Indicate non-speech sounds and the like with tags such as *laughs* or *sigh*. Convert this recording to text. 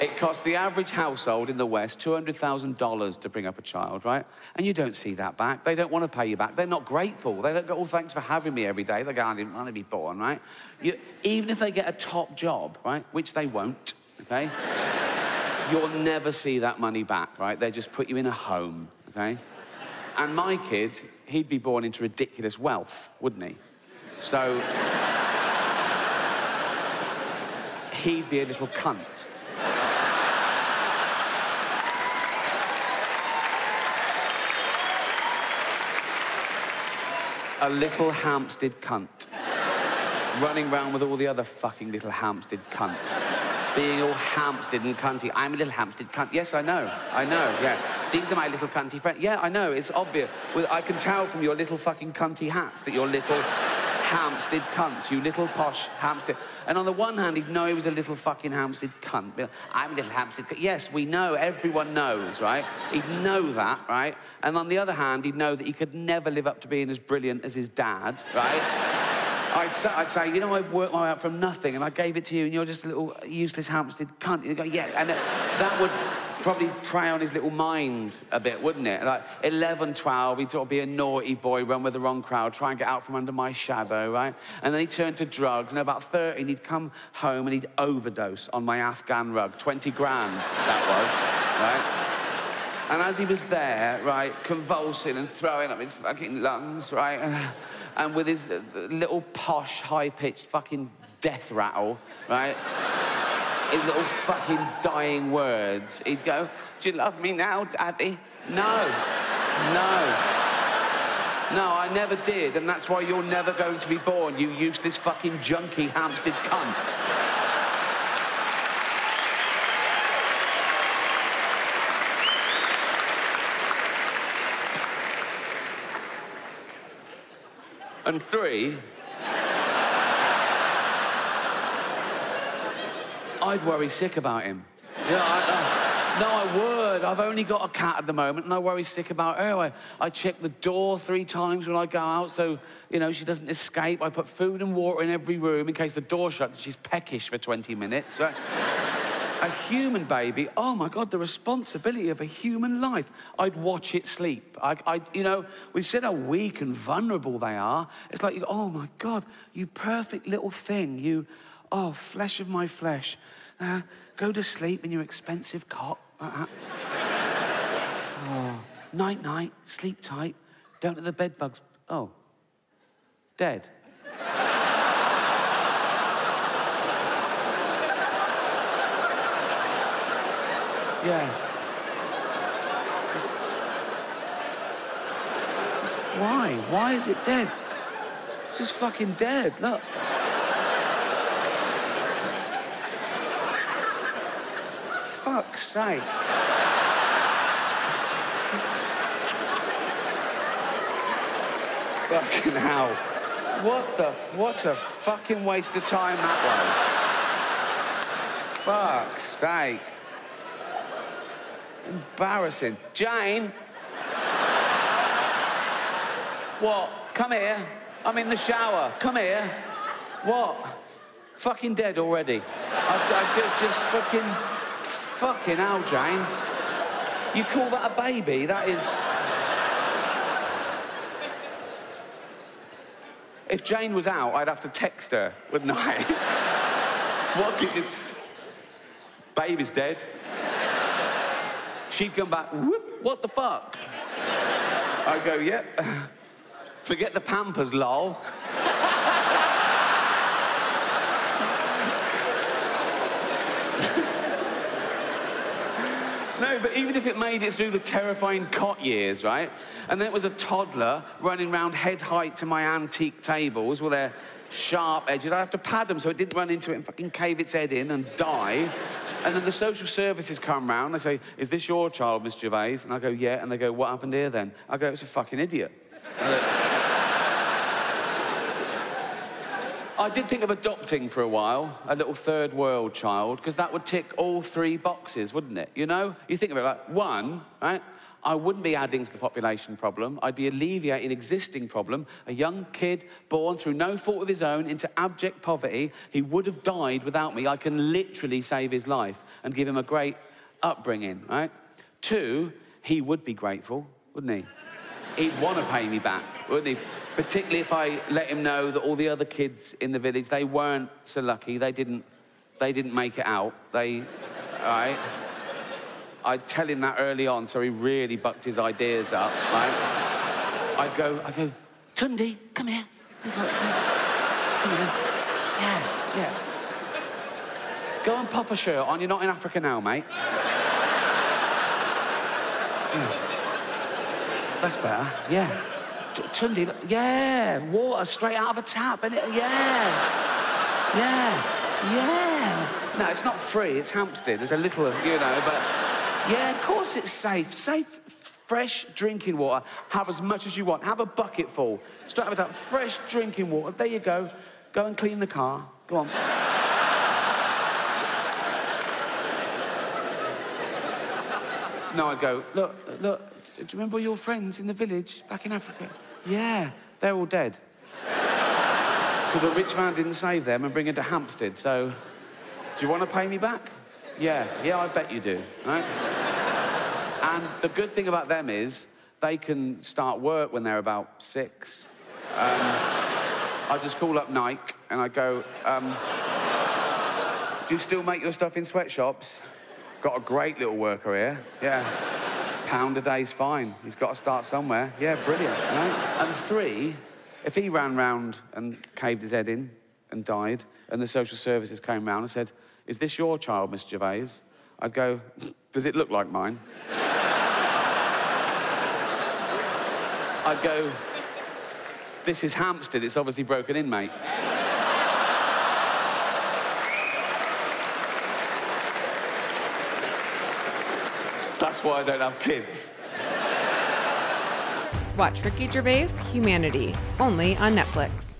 It costs the average household in the West $200,000 to bring up a child, right? And you don't see that back. They don't want to pay you back. They're not grateful. They don't go, oh, thanks for having me every day. They go, I didn't want to be born, right? You, even if they get a top job, right, which they won't, okay? *laughs* You'll never see that money back, right? They just put you in a home, okay? And my kid, he'd be born into ridiculous wealth, wouldn't he? So *laughs* he'd be a little cunt. A little Hampstead cunt. Running around with all the other fucking little Hampstead cunts. Being all Hampstead and cunty. I'm a little Hampstead cunt. Yes, I know. I know, yeah. These are my little cunty friends. Yeah, I know. It's obvious. I can tell from your little fucking cunty hats that you're little Hampstead cunts. You little posh Hampstead. And on the one hand, he'd know he was a little fucking Hampstead cunt. I'm a little Hampstead cunt. Yes, we know. Everyone knows, right? He'd know that, right? And on the other hand, he'd know that he could never live up to being as brilliant as his dad, right? I'd say, I'd say, you know, I worked my way up from nothing and I gave it to you and you're just a little useless Hampstead cunt. Go, yeah, and that would probably prey on his little mind a bit, wouldn't it? Like 11, 12, he'd sort of be a naughty boy, run with the wrong crowd, try and get out from under my shadow, right? And then he'd turn to drugs, and about 13, he'd come home and he'd overdose on my Afghan rug. 20 grand, that was, right? And as he was there, right, convulsing and throwing up his fucking lungs, right, and with his little posh, high-pitched fucking death rattle, right, his little fucking dying words, he'd go, do you love me now, Daddy? No, no. No, I never did, and that's why you're never going to be born, you useless fucking junkie Hampstead cunt. And three, I'd worry sick about him. You know, I, uh, no, I would. I've only got a cat at the moment, and I worry sick about her. I, I check the door three times when I go out, so you know she doesn't escape. I put food and water in every room in case the door shuts. She's peckish for 20 minutes. Right? a human baby, oh my God, the responsibility of a human life. I'd watch it sleep. I, I, you know, we've said how weak and vulnerable they are. It's like, oh my God, you perfect little thing. You, oh, flesh of my flesh. Uh, go to sleep in your expensive cot. Uh, oh, night, night, sleep tight. Don't let the bed bugs. Oh, dead. Yeah. Why? Why is it dead? It's just fucking dead. Look. Fuck's sake. fucking hell. What the... What a fucking waste of time that was. Fuck's sake. Embarrassing. Jane? what? Come here. I'm in the shower. Come here. What? Fucking dead already. I, I just fucking... Fucking hell, Jane. You call that a baby? That is... If Jane was out, I'd have to text her, wouldn't I? *laughs* what could just... Baby's dead. She'd come back, whoop, what the fuck? I go, yep. Forget the Pampers, lol. *laughs* But even if it made it through the terrifying cot years, right? And then it was a toddler running around head height to my antique tables with their sharp edges. I'd have to pad them so it didn't run into it and fucking cave its head in and die. And then the social services come round. They say, Is this your child, Miss Gervais? And I go, Yeah. And they go, What happened here then? I go, It's a fucking idiot. I did think of adopting for a while, a little third world child, because that would tick all three boxes, wouldn't it? You know? You think of it like, one, right? I wouldn't be adding to the population problem. I'd be alleviating existing problem. A young kid born through no fault of his own into abject poverty, he would have died without me. I can literally save his life. and give him a great upbringing, right? Two, he would be grateful, wouldn't he? He'd want to pay me back, wouldn't he? Particularly if I let him know that all the other kids in the village, they weren't so lucky. They didn't, they didn't make it out. They, right? I'd tell him that early on, so he really bucked his ideas up, right? I'd go, I'd go, Tundi, come here. Come here. Yeah, yeah. Go and pop a shirt on. You're not in Africa now, mate. Yeah. That's better. Yeah. Tundi, yeah. Water straight out of a tap. And it, yes. Yeah. Yeah. No, it's not free. It's Hampstead. There's a little, you know, but yeah, of course it's safe. Safe, fresh drinking water. Have as much as you want. Have a bucket full. Straight out of a tap. Fresh drinking water. There you go. Go and clean the car. Go on. *laughs* No, I go, look, look, do you remember your friends in the village back in Africa? Yeah, they're all dead. Because a rich man didn't save them and bring them to Hampstead, so do you want to pay me back? Yeah, yeah, I bet you do, right? and the good thing about them is they can start work when they're about six. Um, I just call up Nike and I go, um, do you still make your stuff in sweatshops? Got a great little worker here. Yeah. Pound a day's fine. He's got to start somewhere. Yeah, brilliant. Right? And three, if he ran round and caved his head in and died, and the social services came round and said, Is this your child, Miss Gervais? I'd go, Does it look like mine? I'd go, This is Hampstead. It's obviously broken in, mate. That's why I don't have kids. Watch Ricky Gervais Humanity only on Netflix.